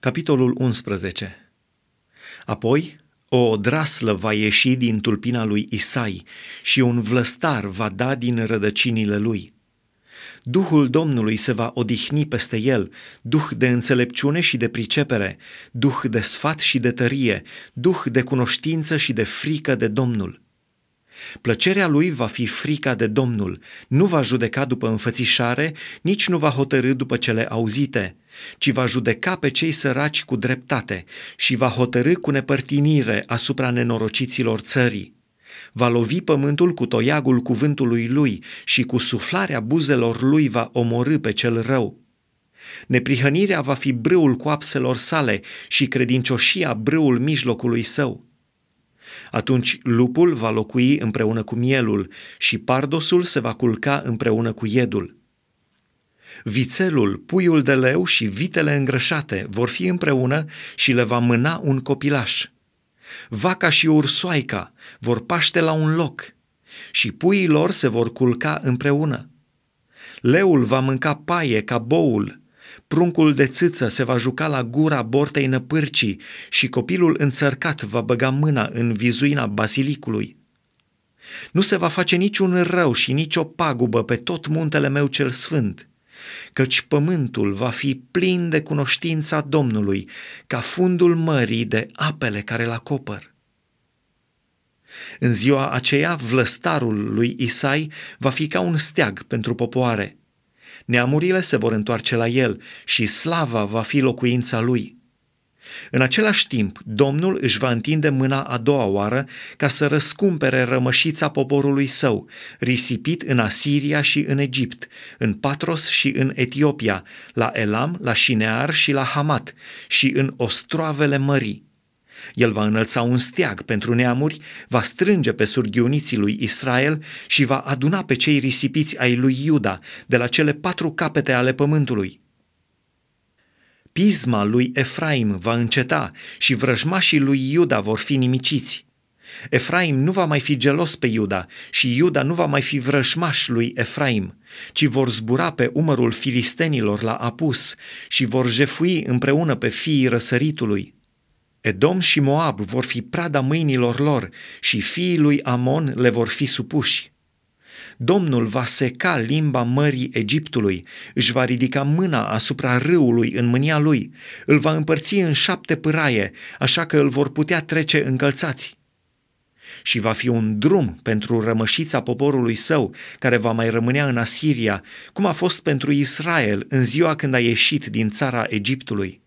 Capitolul 11 Apoi, o draslă va ieși din tulpina lui Isai și un vlăstar va da din rădăcinile lui. Duhul Domnului se va odihni peste el, duh de înțelepciune și de pricepere, duh de sfat și de tărie, duh de cunoștință și de frică de Domnul Plăcerea lui va fi frica de Domnul, nu va judeca după înfățișare, nici nu va hotărâ după cele auzite, ci va judeca pe cei săraci cu dreptate și va hotărâ cu nepărtinire asupra nenorociților țării. Va lovi pământul cu toiagul cuvântului lui și cu suflarea buzelor lui va omorâ pe cel rău. Neprihănirea va fi brâul coapselor sale și credincioșia brâul mijlocului său. Atunci lupul va locui împreună cu mielul și pardosul se va culca împreună cu iedul. Vițelul, puiul de leu și vitele îngrășate vor fi împreună și le va mâna un copilaș. Vaca și ursoaica vor paște la un loc și puii lor se vor culca împreună. Leul va mânca paie ca boul Pruncul de țâță se va juca la gura bortei năpârcii și copilul înțărcat va băga mâna în vizuina basilicului. Nu se va face niciun rău și nicio pagubă pe tot muntele meu cel sfânt, căci pământul va fi plin de cunoștința Domnului, ca fundul mării de apele care l acopăr. În ziua aceea, vlăstarul lui Isai va fi ca un steag pentru popoare – neamurile se vor întoarce la el și slava va fi locuința lui. În același timp, Domnul își va întinde mâna a doua oară ca să răscumpere rămășița poporului său, risipit în Asiria și în Egipt, în Patros și în Etiopia, la Elam, la Șinear și la Hamat și în ostroavele mării el va înălța un steag pentru neamuri, va strânge pe surghiuniții lui Israel și va aduna pe cei risipiți ai lui Iuda de la cele patru capete ale pământului. Pisma lui Efraim va înceta și vrăjmașii lui Iuda vor fi nimiciți. Efraim nu va mai fi gelos pe Iuda și Iuda nu va mai fi vrăjmaș lui Efraim, ci vor zbura pe umărul filistenilor la apus și vor jefui împreună pe fiii răsăritului. Edom și Moab vor fi prada mâinilor lor și fiii lui Amon le vor fi supuși. Domnul va seca limba mării Egiptului, își va ridica mâna asupra râului în mânia lui, îl va împărți în șapte pâraie, așa că îl vor putea trece încălțați. Și va fi un drum pentru rămășița poporului său, care va mai rămânea în Asiria, cum a fost pentru Israel în ziua când a ieșit din țara Egiptului